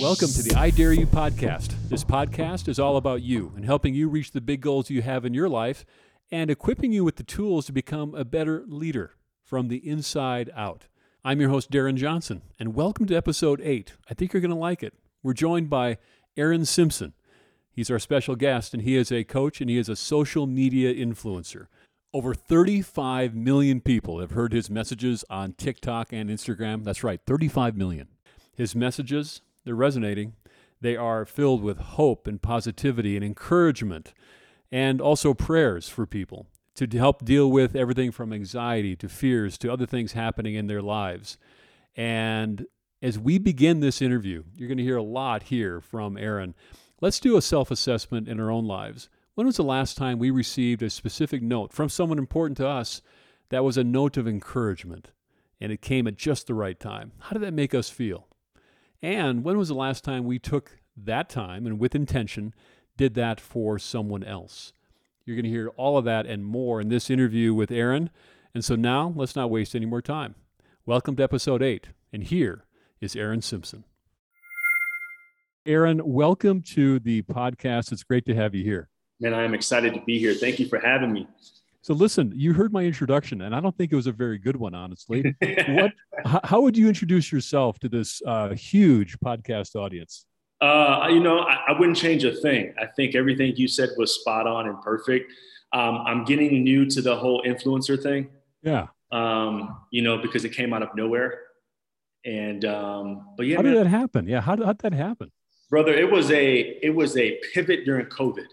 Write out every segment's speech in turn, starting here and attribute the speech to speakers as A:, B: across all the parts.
A: Welcome to the I Dare You podcast. This podcast is all about you and helping you reach the big goals you have in your life and equipping you with the tools to become a better leader from the inside out. I'm your host, Darren Johnson, and welcome to episode 8. I think you're going to like it. We're joined by Aaron Simpson. He's our special guest, and he is a coach and he is a social media influencer. Over 35 million people have heard his messages on TikTok and Instagram. That's right, 35 million. His messages, they're resonating. They are filled with hope and positivity and encouragement and also prayers for people to help deal with everything from anxiety to fears to other things happening in their lives. And as we begin this interview, you're going to hear a lot here from Aaron. Let's do a self assessment in our own lives. When was the last time we received a specific note from someone important to us that was a note of encouragement and it came at just the right time? How did that make us feel? And when was the last time we took that time and with intention did that for someone else? You're going to hear all of that and more in this interview with Aaron. And so now let's not waste any more time. Welcome to episode eight. And here is Aaron Simpson. Aaron, welcome to the podcast. It's great to have you here.
B: Man, I am excited to be here. Thank you for having me.
A: So listen, you heard my introduction, and I don't think it was a very good one, honestly. what? how would you introduce yourself to this uh, huge podcast audience?
B: Uh, you know, I, I, wouldn't change a thing. I think everything you said was spot on and perfect. Um, I'm getting new to the whole influencer thing.
A: Yeah.
B: Um, you know, because it came out of nowhere. And um, but yeah,
A: how did that happen? Yeah, how did that happen,
B: brother? It was a it was a pivot during COVID,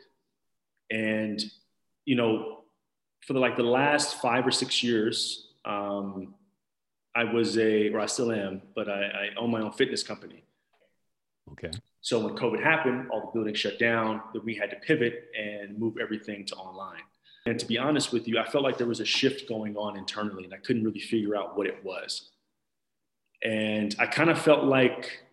B: and you know, for the, like the last five or six years, um, I was a, or I still am, but I, I own my own fitness company.
A: Okay.
B: So when COVID happened, all the buildings shut down, that we had to pivot and move everything to online. And to be honest with you, I felt like there was a shift going on internally and I couldn't really figure out what it was. And I kind of felt like,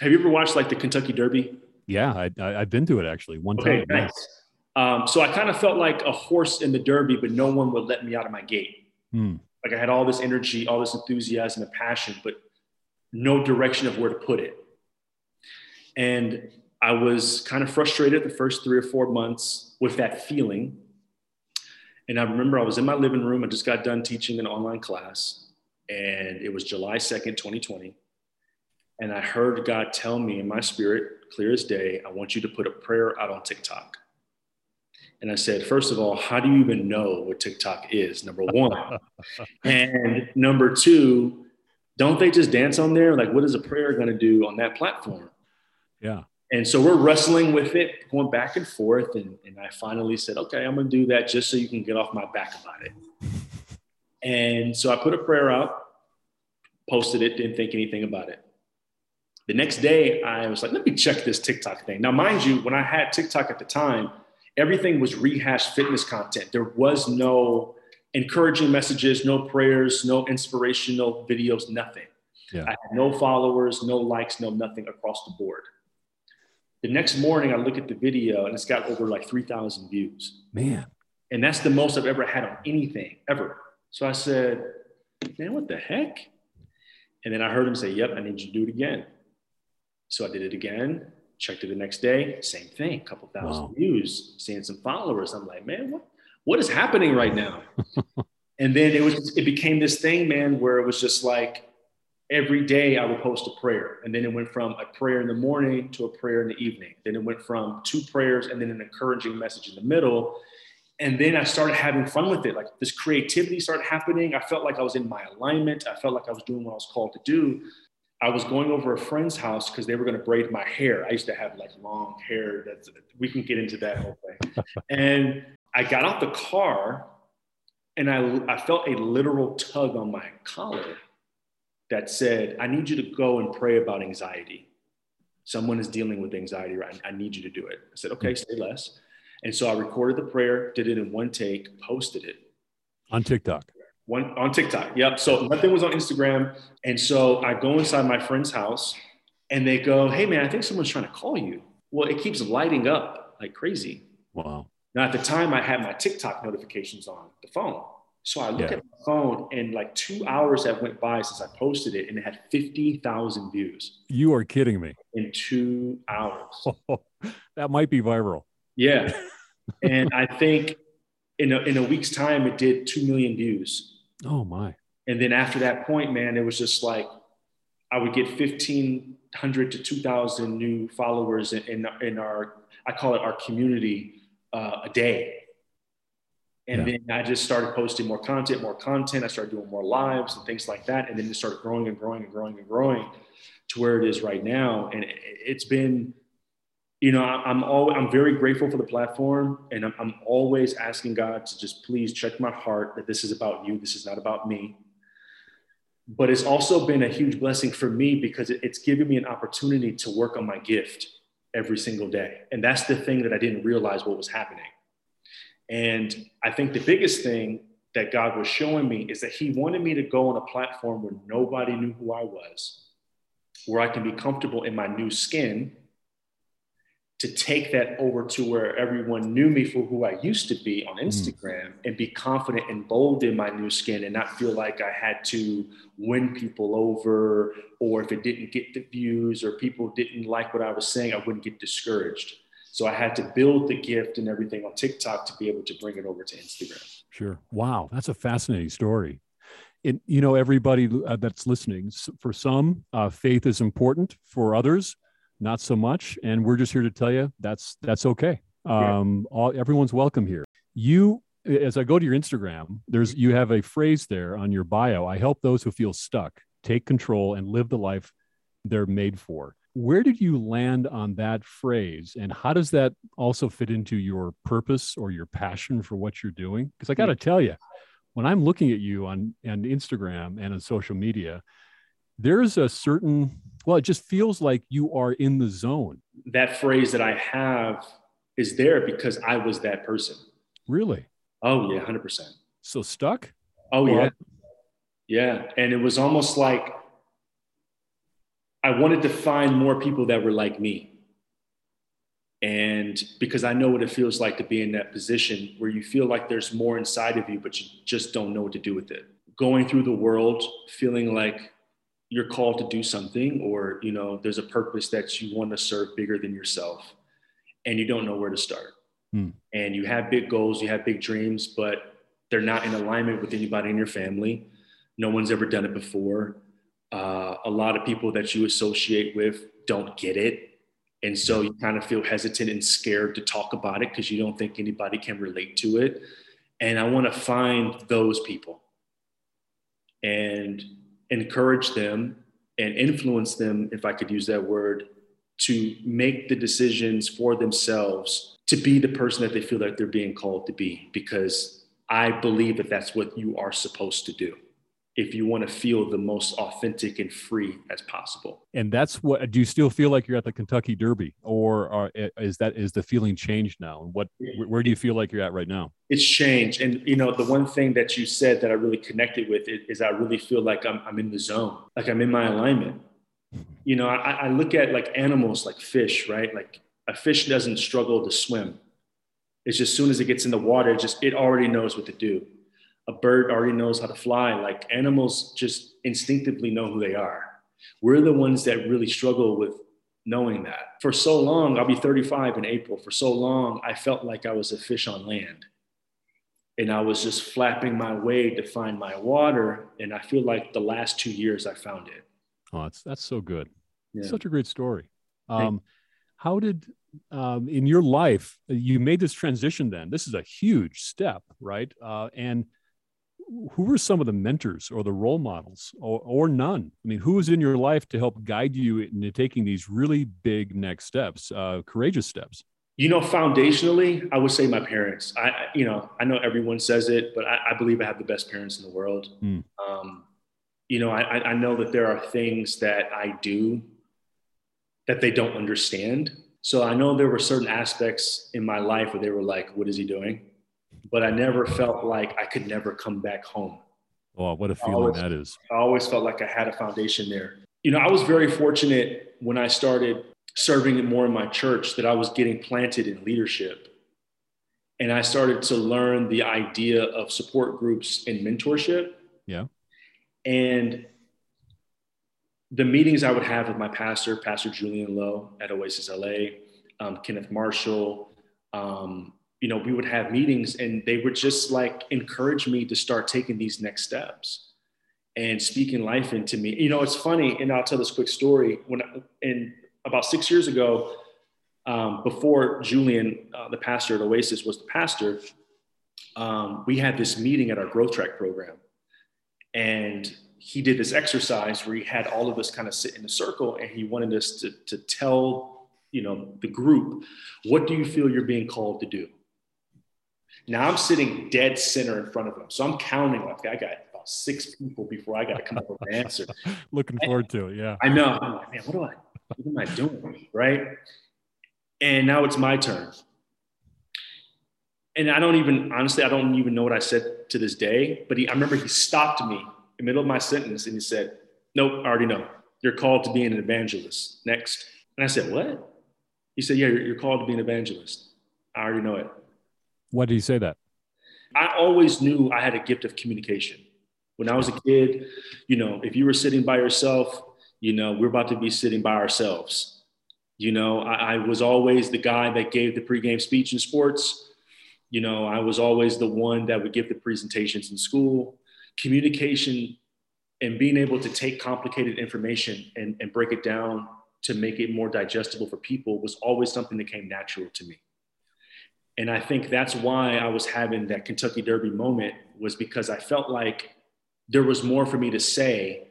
B: have you ever watched like the Kentucky Derby?
A: Yeah, I, I, have been to it actually one
B: okay, time. Nice. Um, so I kind of felt like a horse in the Derby, but no one would let me out of my gate.
A: Hmm.
B: Like I had all this energy, all this enthusiasm and passion, but no direction of where to put it. And I was kind of frustrated the first three or four months with that feeling. And I remember I was in my living room. I just got done teaching an online class, and it was July 2nd, 2020. And I heard God tell me in my spirit, clear as day, I want you to put a prayer out on TikTok. And I said, first of all, how do you even know what TikTok is? Number one. and number two, don't they just dance on there? Like, what is a prayer going to do on that platform?
A: Yeah.
B: And so we're wrestling with it, going back and forth. And, and I finally said, okay, I'm going to do that just so you can get off my back about it. And so I put a prayer out, posted it, didn't think anything about it. The next day, I was like, let me check this TikTok thing. Now, mind you, when I had TikTok at the time, everything was rehashed fitness content. There was no encouraging messages, no prayers, no inspirational videos, nothing.
A: Yeah.
B: I had no followers, no likes, no nothing across the board. The next morning, I look at the video and it's got over like 3,000 views.
A: Man.
B: And that's the most I've ever had on anything ever. So I said, man, what the heck? And then I heard him say, yep, I need you to do it again. So I did it again checked it the next day, same thing, a couple thousand wow. views, seeing some followers. I'm like, man, what, what is happening right now? and then it was, it became this thing, man, where it was just like every day I would post a prayer. And then it went from a prayer in the morning to a prayer in the evening. Then it went from two prayers and then an encouraging message in the middle. And then I started having fun with it. Like this creativity started happening. I felt like I was in my alignment. I felt like I was doing what I was called to do. I was going over a friend's house because they were going to braid my hair. I used to have like long hair. That's we can get into that whole thing. and I got out the car, and I I felt a literal tug on my collar that said, "I need you to go and pray about anxiety. Someone is dealing with anxiety right. I need you to do it." I said, "Okay, say less." And so I recorded the prayer, did it in one take, posted it
A: on TikTok.
B: One on TikTok. Yep. So nothing was on Instagram. And so I go inside my friend's house and they go, Hey man, I think someone's trying to call you. Well, it keeps lighting up like crazy.
A: Wow.
B: Now at the time I had my TikTok notifications on the phone. So I look yeah. at my phone and like two hours have went by since I posted it and it had 50,000 views.
A: You are kidding me.
B: in two hours.
A: that might be viral.
B: Yeah. and I think in a, in a week's time, it did 2 million views.
A: Oh, my.
B: And then after that point, man, it was just like I would get 1,500 to 2,000 new followers in, in, in, our, I call it our community uh, a day. And yeah. then I just started posting more content, more content. I started doing more lives and things like that. And then it started growing and growing and growing and growing to where it is right now. And it's been, you know, I'm always, I'm very grateful for the platform and I'm, I'm always asking God to just please check my heart that this is about you. This is not about me. But it's also been a huge blessing for me because it's given me an opportunity to work on my gift every single day. And that's the thing that I didn't realize what was happening. And I think the biggest thing that God was showing me is that He wanted me to go on a platform where nobody knew who I was, where I can be comfortable in my new skin to take that over to where everyone knew me for who I used to be on hmm. Instagram mm. and be confident and bold in my new skin and not feel like I had to win people over or if it didn't get the views or people didn't like what I was saying, I wouldn't get discouraged. So I had to build the gift and everything on TikTok to be able to bring it over to Instagram.
A: Sure. Wow. That's a fascinating story. And, you know, everybody uh, that's listening, for some, uh, faith is important. For others, not so much. And we're just here to tell you that's that's okay. Um, all, everyone's welcome here. You, as I go to your Instagram, there's you have a phrase there on your bio. I help those who feel stuck take control and live the life they're made for. Where did you land on that phrase, and how does that also fit into your purpose or your passion for what you're doing? Because I got to tell you, when I'm looking at you on on Instagram and on social media, there's a certain well it just feels like you are in the zone.
B: That phrase that i have is there because i was that person.
A: Really?
B: Oh yeah 100%
A: so stuck?
B: Oh well, yeah yeah and it was almost like i wanted to find more people that were like me. And because i know what it feels like to be in that position where you feel like there's more inside of you but you just don't know what to do with it. Going through the world feeling like you're called to do something or you know there's a purpose that you want to serve bigger than yourself and you don't know where to start. Hmm. and you have big goals you have big dreams but they're not in alignment with anybody in your family. No one's ever done it before. Uh, a lot of people that you associate with don't get it. And so you kind of feel hesitant and scared to talk about it because you don't think anybody can relate to it. And i want to find those people. And encourage them and influence them, if I could use that word, to make the decisions for themselves to be the person that they feel like they're being called to be, because I believe that that's what you are supposed to do if you want to feel the most authentic and free as possible.
A: And that's what do you still feel like you're at the Kentucky Derby or uh, are, is that is the feeling changed now? And what where do you feel like you're at right now?
B: It's changed. And you know, the one thing that you said that I really connected with is I really feel like I'm I'm in the zone. Like I'm in my alignment. You know, I, I look at like animals like fish, right? Like a fish doesn't struggle to swim. It's just as soon as it gets in the water, it just it already knows what to do a bird already knows how to fly. Like animals just instinctively know who they are. We're the ones that really struggle with knowing that. For so long, I'll be 35 in April. For so long, I felt like I was a fish on land. And I was just flapping my way to find my water. And I feel like the last two years I found it.
A: Oh, that's, that's so good. Yeah. Such a great story. Um, how did um, in your life you made this transition then this is a huge step right uh, and who were some of the mentors or the role models or, or none? I mean, who was in your life to help guide you into taking these really big next steps, uh, courageous steps?
B: You know, foundationally, I would say my parents. I, you know, I know everyone says it, but I, I believe I have the best parents in the world. Mm. Um, you know, I, I know that there are things that I do that they don't understand. So I know there were certain aspects in my life where they were like, "What is he doing?" But I never felt like I could never come back home.
A: Oh, what a feeling always, that is.
B: I always felt like I had a foundation there. You know, I was very fortunate when I started serving more in my church that I was getting planted in leadership. And I started to learn the idea of support groups and mentorship.
A: Yeah.
B: And the meetings I would have with my pastor, Pastor Julian Lowe at Oasis LA, um, Kenneth Marshall, um, you know, we would have meetings and they would just like encourage me to start taking these next steps and speaking life into me. You know, it's funny, and I'll tell this quick story. When in about six years ago, um, before Julian, uh, the pastor at Oasis, was the pastor, um, we had this meeting at our growth track program, and he did this exercise where he had all of us kind of sit in a circle, and he wanted us to, to tell, you know, the group, what do you feel you're being called to do? Now I'm sitting dead center in front of him, so I'm counting like I got about six people before I got to come up with an answer.
A: Looking forward to it, yeah.
B: I know. I'm like, man, what do I, what am I doing, right? And now it's my turn. And I don't even, honestly, I don't even know what I said to this day, but he, I remember he stopped me in the middle of my sentence and he said, Nope, I already know. You're called to be an evangelist. Next. And I said, What? He said, Yeah, you're, you're called to be an evangelist. I already know it.
A: Why did you say that?
B: I always knew I had a gift of communication. When I was a kid, you know, if you were sitting by yourself, you know, we're about to be sitting by ourselves. You know, I, I was always the guy that gave the pregame speech in sports. You know, I was always the one that would give the presentations in school. Communication and being able to take complicated information and, and break it down to make it more digestible for people was always something that came natural to me. And I think that's why I was having that Kentucky Derby moment was because I felt like there was more for me to say,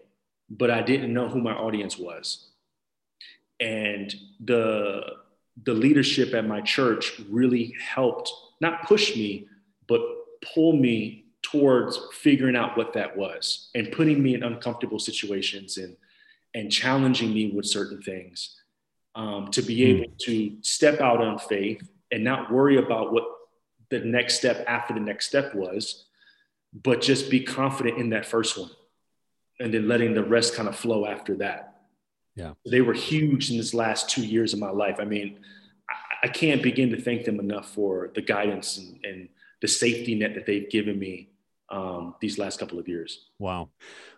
B: but I didn't know who my audience was. And the the leadership at my church really helped not push me, but pull me towards figuring out what that was and putting me in uncomfortable situations and and challenging me with certain things um, to be hmm. able to step out on faith and not worry about what the next step after the next step was, but just be confident in that first one and then letting the rest kind of flow after that.
A: Yeah.
B: They were huge in this last two years of my life. I mean, I, I can't begin to thank them enough for the guidance and, and the safety net that they've given me um, these last couple of years.
A: Wow.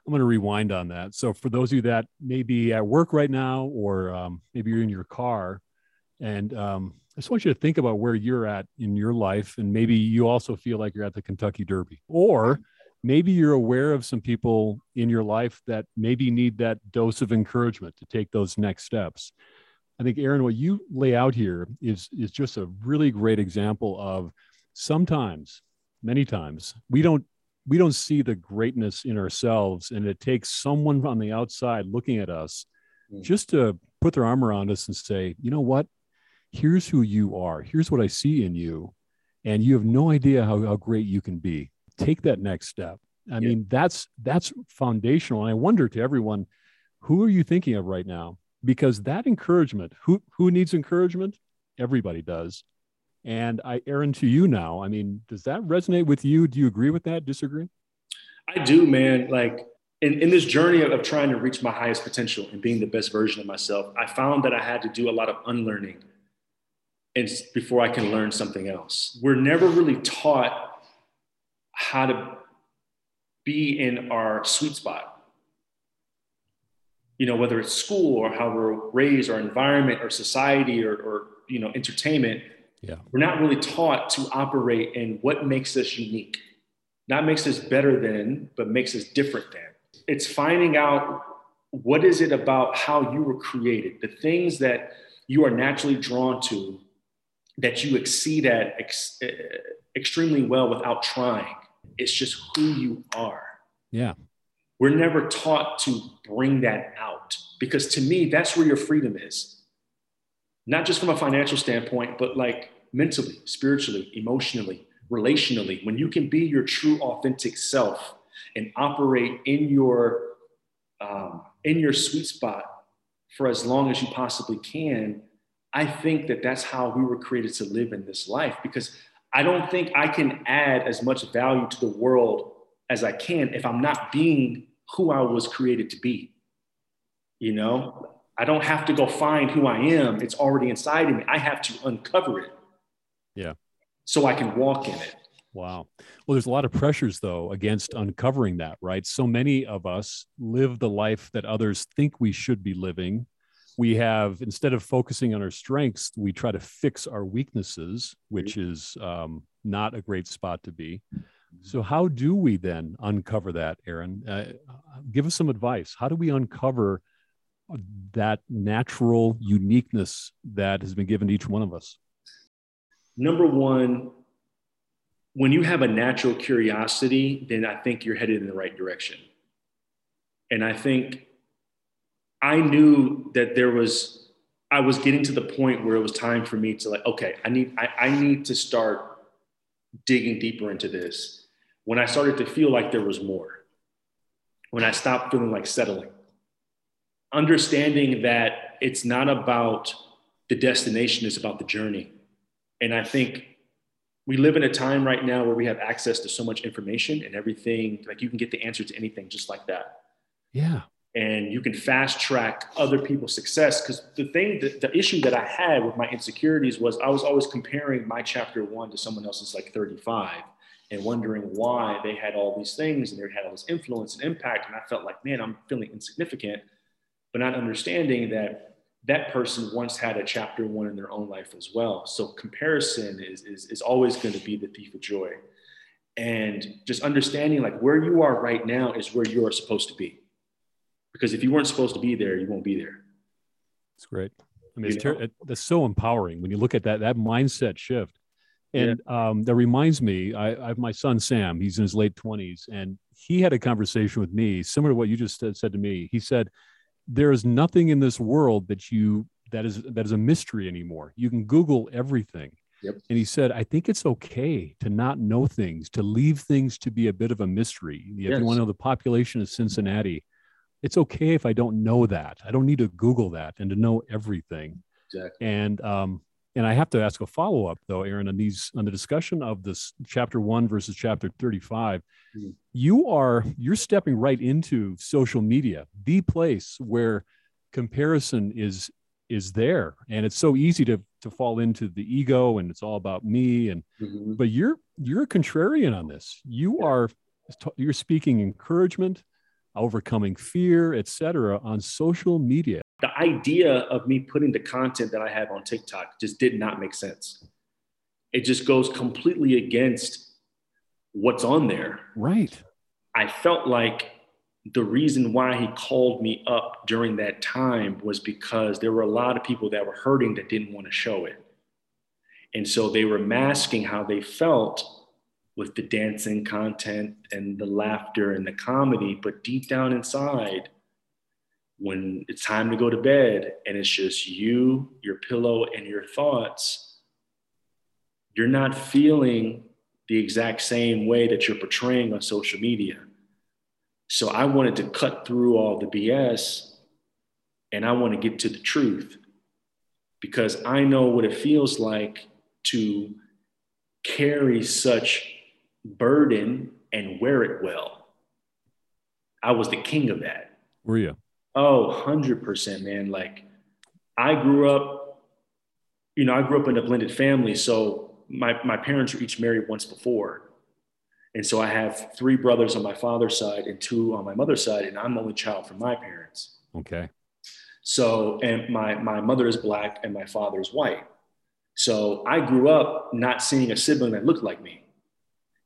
A: I'm going to rewind on that. So, for those of you that may be at work right now, or um, maybe you're in your car, and um, I just want you to think about where you're at in your life, and maybe you also feel like you're at the Kentucky Derby, or maybe you're aware of some people in your life that maybe need that dose of encouragement to take those next steps. I think Aaron, what you lay out here is is just a really great example of sometimes, many times, we don't we don't see the greatness in ourselves, and it takes someone on the outside looking at us mm. just to put their arm around us and say, you know what, here's who you are. Here's what I see in you. And you have no idea how, how great you can be. Take that next step. I yeah. mean, that's that's foundational. And I wonder to everyone, who are you thinking of right now? Because that encouragement, who who needs encouragement? Everybody does. And I, Aaron, to you now. I mean, does that resonate with you? Do you agree with that? Disagree?
B: I do, man. Like in, in this journey of, of trying to reach my highest potential and being the best version of myself, I found that I had to do a lot of unlearning and before I can learn something else. We're never really taught how to be in our sweet spot. You know, whether it's school or how we're raised, or environment, or society, or, or you know, entertainment.
A: Yeah.
B: We're not really taught to operate in what makes us unique. Not makes us better than, but makes us different than. It's finding out what is it about how you were created, the things that you are naturally drawn to that you exceed at ex- uh, extremely well without trying. It's just who you are.
A: Yeah.
B: We're never taught to bring that out because to me, that's where your freedom is. Not just from a financial standpoint, but like mentally, spiritually, emotionally, relationally. When you can be your true, authentic self and operate in your um, in your sweet spot for as long as you possibly can, I think that that's how we were created to live in this life because I don't think I can add as much value to the world as I can if I'm not being who I was created to be. You know, I don't have to go find who I am. It's already inside of me. I have to uncover it.
A: Yeah.
B: So I can walk in it.
A: Wow. Well, there's a lot of pressures, though, against uncovering that, right? So many of us live the life that others think we should be living. We have, instead of focusing on our strengths, we try to fix our weaknesses, which is um, not a great spot to be. So, how do we then uncover that, Aaron? Uh, give us some advice. How do we uncover that natural uniqueness that has been given to each one of us?
B: Number one, when you have a natural curiosity, then I think you're headed in the right direction. And I think I knew that there was, I was getting to the point where it was time for me to like, okay, I need, I, I need to start digging deeper into this. When I started to feel like there was more, when I stopped feeling like settling, understanding that it's not about the destination, it's about the journey. And I think we live in a time right now where we have access to so much information and everything like you can get the answer to anything just like that
A: yeah
B: and you can fast track other people's success because the thing that the issue that i had with my insecurities was i was always comparing my chapter one to someone else's like 35 and wondering why they had all these things and they had all this influence and impact and i felt like man i'm feeling insignificant but not understanding that that person once had a chapter one in their own life as well. So comparison is, is, is always going to be the thief of joy. And just understanding like where you are right now is where you are supposed to be. Because if you weren't supposed to be there, you won't be there.
A: It's great. I mean, it's ter- that's so empowering when you look at that, that mindset shift. And yeah. um, that reminds me, I, I, have my son Sam. He's in his late twenties, and he had a conversation with me similar to what you just said, said to me. He said, there is nothing in this world that you that is that is a mystery anymore. You can Google everything.
B: Yep.
A: And he said, I think it's okay to not know things, to leave things to be a bit of a mystery. If yes. you want to know the population of Cincinnati, it's okay if I don't know that. I don't need to Google that and to know everything.
B: Exactly.
A: And um, and I have to ask a follow up though, Aaron, on these on the discussion of this chapter one versus chapter 35. Mm-hmm. You are you're stepping right into social media, the place where comparison is is there. And it's so easy to to fall into the ego and it's all about me. And mm-hmm. but you're you're a contrarian on this. You yeah. are you're speaking encouragement, overcoming fear, etc. on social media
B: the idea of me putting the content that I have on TikTok just did not make sense. It just goes completely against what's on there.
A: Right.
B: I felt like the reason why he called me up during that time was because there were a lot of people that were hurting that didn't want to show it. And so they were masking how they felt with the dancing content and the laughter and the comedy. But deep down inside, when it's time to go to bed and it's just you, your pillow, and your thoughts, you're not feeling the exact same way that you're portraying on social media. So I wanted to cut through all the BS and I want to get to the truth because I know what it feels like to carry such burden and wear it well. I was the king of that.
A: Were you?
B: Oh, 100%, man. Like, I grew up, you know, I grew up in a blended family. So my, my parents were each married once before. And so I have three brothers on my father's side and two on my mother's side, and I'm the only child from my parents.
A: Okay.
B: So, and my, my mother is black and my father is white. So I grew up not seeing a sibling that looked like me.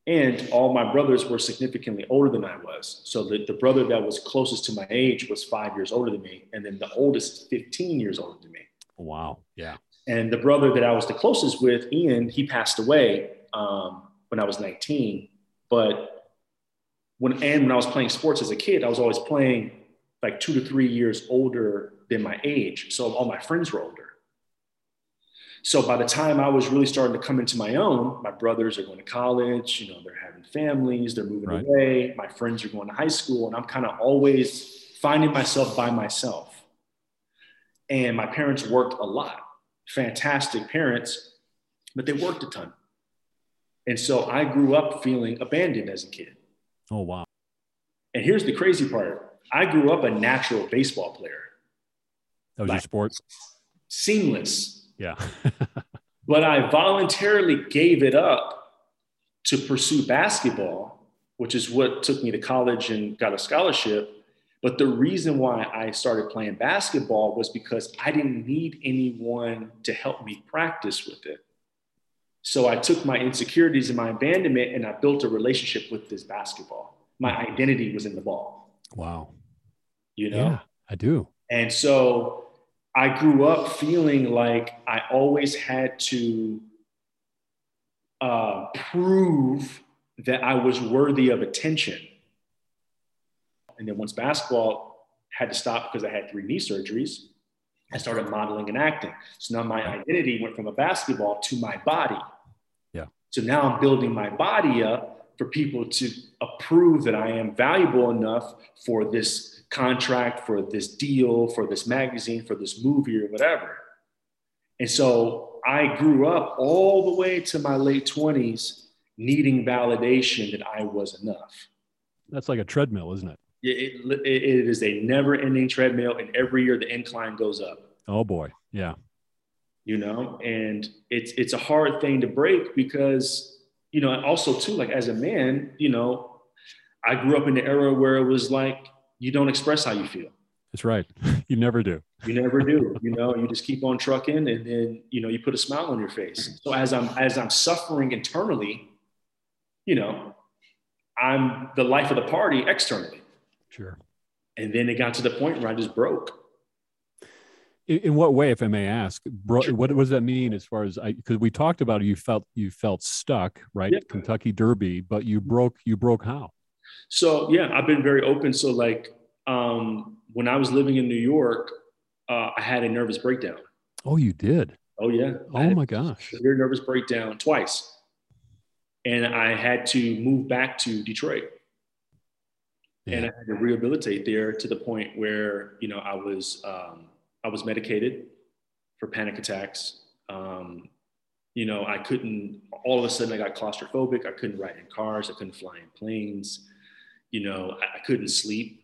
B: And all my brothers were significantly older than I was. So the, the brother that was closest to my age was five years older than me. And then the oldest 15 years older than me.
A: Wow. Yeah.
B: And the brother that I was the closest with, Ian, he passed away um, when I was 19. But when, and when I was playing sports as a kid, I was always playing like two to three years older than my age. So all my friends were older. So by the time I was really starting to come into my own, my brothers are going to college, you know, they're having families, they're moving right. away, my friends are going to high school, and I'm kind of always finding myself by myself. And my parents worked a lot, fantastic parents, but they worked a ton. And so I grew up feeling abandoned as a kid.
A: Oh, wow.
B: And here's the crazy part I grew up a natural baseball player.
A: That was like, your sport?
B: Seamless
A: yeah.
B: but I voluntarily gave it up to pursue basketball, which is what took me to college and got a scholarship. But the reason why I started playing basketball was because I didn't need anyone to help me practice with it. So I took my insecurities and my abandonment and I built a relationship with this basketball. My identity was in the ball.
A: Wow.
B: You know?
A: Yeah, I do.
B: And so I grew up feeling like I always had to uh, prove that I was worthy of attention. And then once basketball had to stop because I had three knee surgeries, I started modeling and acting. So now my identity went from a basketball to my body.
A: Yeah.
B: So now I'm building my body up for people to approve that I am valuable enough for this contract, for this deal, for this magazine, for this movie or whatever. And so I grew up all the way to my late 20s needing validation that I was enough.
A: That's like a treadmill, isn't it?
B: It, it, it is a never ending treadmill, and every year the incline goes up.
A: Oh boy. Yeah.
B: You know, and it's it's a hard thing to break because, you know, also too, like as a man, you know, I grew up in the era where it was like you don't express how you feel.
A: That's right. You never do.
B: You never do. You know, you just keep on trucking and then, you know, you put a smile on your face. So as I'm as I'm suffering internally, you know, I'm the life of the party externally.
A: Sure.
B: And then it got to the point where I just broke.
A: In, in what way, if I may ask, bro, what, what does that mean as far as I, because we talked about you felt, you felt stuck, right?
B: Yeah.
A: Kentucky Derby, but you broke, you broke how?
B: So yeah, I've been very open. So like um, when I was living in New York, uh, I had a nervous breakdown.
A: Oh, you did.
B: Oh yeah.
A: Oh my gosh.
B: severe nervous breakdown twice, and I had to move back to Detroit. and I had to rehabilitate there to the point where you know I was um, I was medicated for panic attacks. Um, you know, I couldn't. All of a sudden, I got claustrophobic. I couldn't ride in cars. I couldn't fly in planes. You know, I, I couldn't sleep.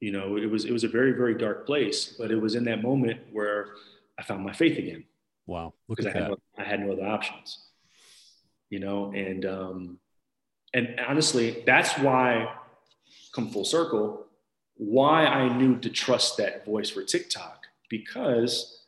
B: You know, it was it was a very very dark place. But it was in that moment where I found my faith again
A: Wow. Look
B: because
A: at
B: I had no, I had no other options. You know, and um, and honestly, that's why come full circle. Why I knew to trust that voice for TikTok because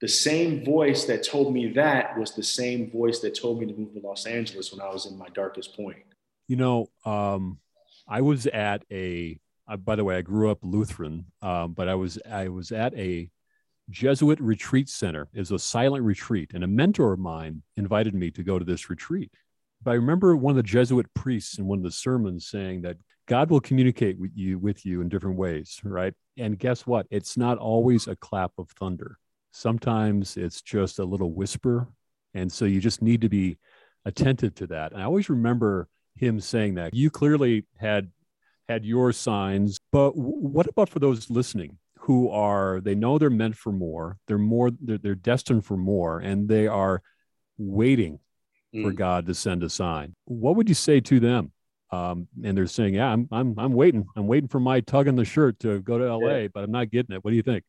B: the same voice that told me that was the same voice that told me to move to Los Angeles when I was in my darkest point.
A: You know, um, I was at a. Uh, by the way, I grew up Lutheran, um, but I was I was at a Jesuit retreat center. It was a silent retreat, and a mentor of mine invited me to go to this retreat. But I remember one of the Jesuit priests in one of the sermons saying that God will communicate with you with you in different ways, right? And guess what? It's not always a clap of thunder. Sometimes it's just a little whisper, and so you just need to be attentive to that. And I always remember him saying that. You clearly had had your signs, but w- what about for those listening who are they know they're meant for more, they're more they're, they're destined for more, and they are waiting for
B: Mm.
A: God to send a sign. What would you say to them? Um, and they're saying, "Yeah, I'm I'm I'm waiting. I'm waiting for my tug on the shirt to go to LA, but I'm not getting it." What do you think?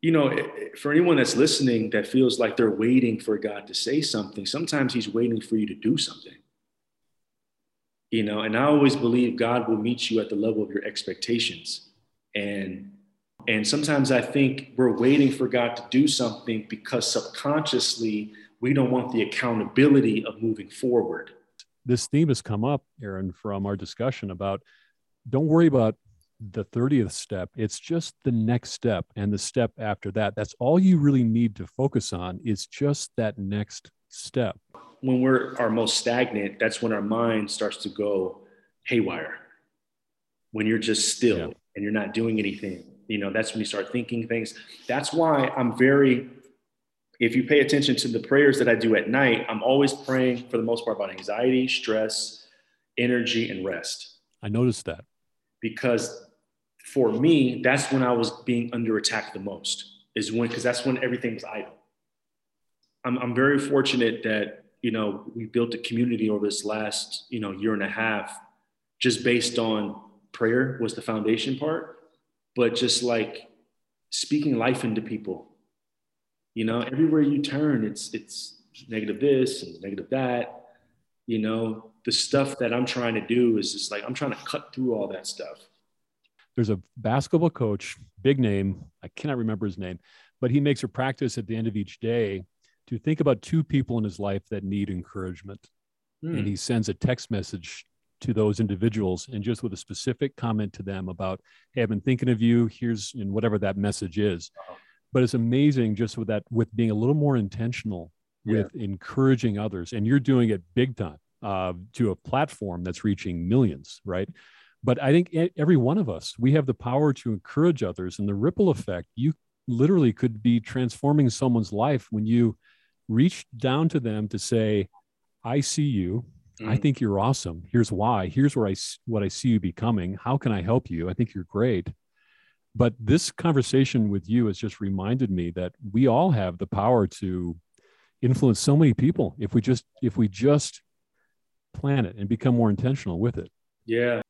B: You know, it- it- for anyone that's listening that feels like they're waiting for God to say something, sometimes He's waiting for you to do something. You know, and I always believe God will meet you at the level of your expectations. And and sometimes I think we're waiting for God to do something because subconsciously we don't want the accountability of moving forward.
A: This theme has come up, Aaron, from our discussion about don't worry about the 30th step. It's just the next step and the step after that. That's all you really need to focus on is just that next step.
B: When we're our most stagnant, that's when our mind starts to go haywire. When you're just still
A: Yeah.
B: and you're not doing anything, you know, that's when you start thinking things. That's why I'm very, if you pay attention to the prayers that I do at night, I'm always praying for the most part about anxiety, stress, energy, and rest.
A: I noticed that.
B: because for me, that's when I was being under attack the most. Is when because that's when everything was idle. I'm I'm very fortunate that you know we built a community over this last you know year and a half, just based on prayer was the foundation part, but just like speaking life into people. You know, everywhere you turn, it's it's negative this and negative that. You know, the stuff that I'm trying to do is just like I'm trying to cut through all that stuff.
A: There's a basketball coach, big name. I cannot remember his name, but he makes a practice at the end of each day to think about two people in his life that need encouragement. Hmm. And he sends a text message to those individuals and just with a specific comment to them about, hey, I've been thinking of you. Here's and whatever that message is. But it's amazing just with that, with being a little more intentional yeah. with encouraging others. And you're doing it big time uh, to a platform that's reaching millions, right? But I think every one of us, we have the power to encourage others and the ripple effect. You literally could be transforming someone's life when you reach down to them to say, I see you. Mm. I think you're awesome. Here's why. Here's where I what I see you becoming. How can I help you? I think you're great. But this conversation with you has just reminded me that we all have the power to influence so many people if we just if we just plan it and become more intentional with it.
B: Yeah.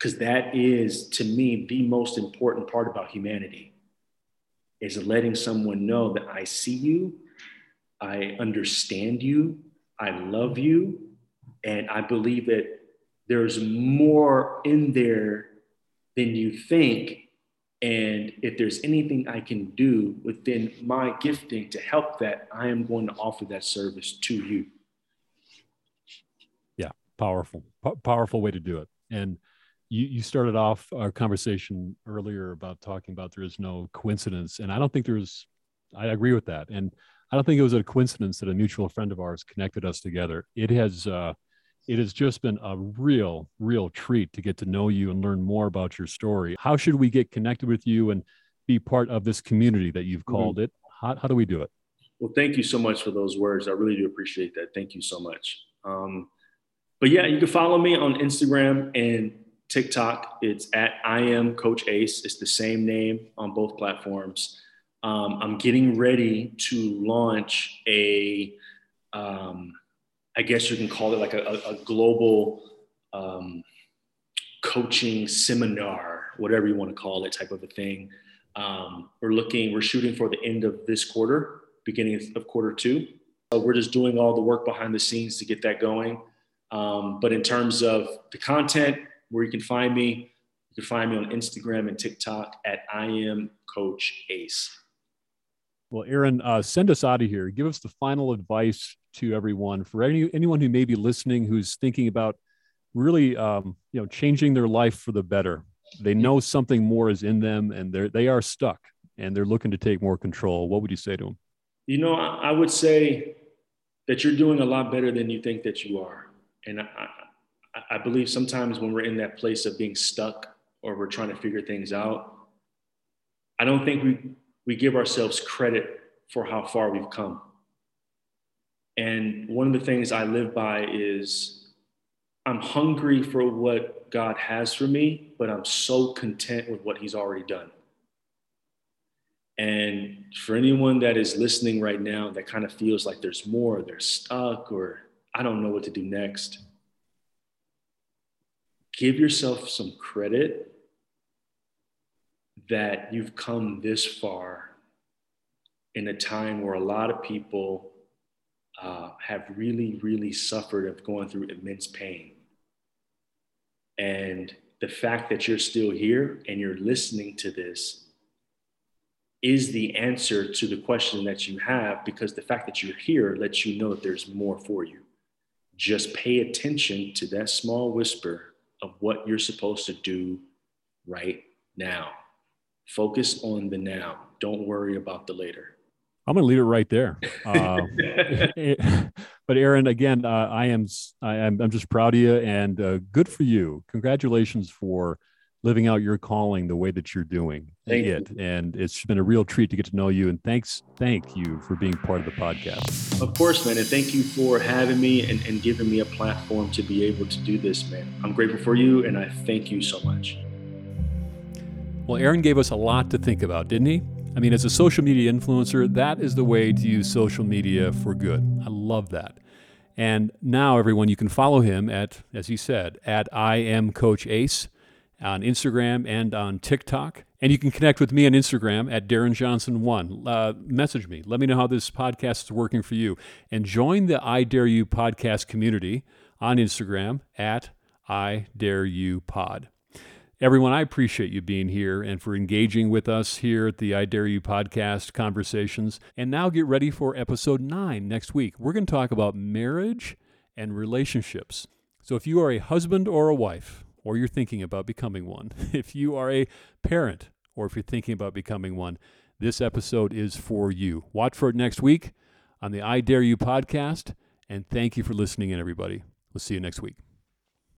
B: Cuz that is to me the most important part about humanity is letting someone know that I see you, I understand you, I love you, and I believe that there's more in there than you think. And if there's anything I can do within my gifting to help that, I am going to offer that service to you.
A: Yeah, powerful, P- powerful way to do it. And you, you started off our conversation earlier about talking about there is no coincidence. And I don't think there's, I agree with that. And I don't think it was a coincidence that a mutual friend of ours connected us together. It has, uh, it has just been a real, real treat to get to know you and learn more about your story. How should we get connected with you and be part of this community that you've mm-hmm. called mm-hmm. it? How, how do we do it?
B: Well, thank you so much for those words. I really do appreciate that. Thank you so much. Um, but yeah, you can follow me on Instagram and TikTok. It's at I am Coach Ace. It's the same name on both platforms. Um, I'm getting ready to launch a, um, I guess you can call it like a, a, global um, coaching seminar, whatever you want to call it, type of a thing. Um, we're looking, we're shooting for the end of this quarter, beginning of quarter two. So we're just doing all the work behind the scenes to get that going. Um, but in terms of the content, where you can find me, you can find me on Instagram and TikTok at I am Coach Ace.
A: Well, Aaron, uh, send us out of here. Give us the final advice to everyone for any anyone who may be listening who's thinking about really, um, you know, changing their life for the better. They know something more is in them, and they're they are stuck, and they're looking to take more control. What would you say to them?
B: You know, I would say that you're doing a lot better than you think that you are, and I, I believe sometimes when we're in that place of being stuck or we're trying to figure things out, I don't think we we give ourselves credit for how far we've come. And one of the things I live by is I'm hungry for what God has for me, but I'm so content with what He's already done. And for anyone that is listening right now that kind of feels like there's more, they're stuck, or I don't know what to do next, give yourself some credit that you've come this far in a time where a lot of people uh, have really, really suffered of going through immense pain. And the fact that you're still here and you're listening to this is the answer to the question that you have because the fact that you're here lets you know that there's more for you. Just pay attention to that small whisper of what you're supposed to do right now. Focus on the now. Don't worry about the later.
A: I'm going to leave it right there. Uh, but Aaron, again, uh, I am I am I'm just proud of you and uh, good for you. Congratulations for living out your calling the way that you're doing
B: Thank
A: it. You. And it's been a real treat to get to know you. And thanks, thank you for being part of the podcast.
B: Of course, man. And thank you for having me and, and giving me a platform to be able to do this, man. I'm grateful for you and I thank you so much.
A: Well, Aaron gave us a lot to think about, didn't he? I mean, as a social media influencer, that is the way to use social media for good. I love that. And now, everyone, you can follow him at, as he said, at I am Coach Ace on Instagram and on TikTok. And you can connect with me on Instagram at Darren Johnson1. Uh, message me. Let me know how this podcast is working for you. And join the I Dare You podcast community on Instagram at I Dare You Pod. Everyone, I appreciate you being here and for engaging with us here at the I Dare You podcast conversations. And now get ready for episode nine next week. We're going to talk about marriage and relationships. So if you are a husband or a wife, or you're thinking about becoming one, if you are a parent, or if you're thinking about becoming one, this episode is for you. Watch for it next week on the I Dare You podcast. And thank you for listening in, everybody. We'll see you next week.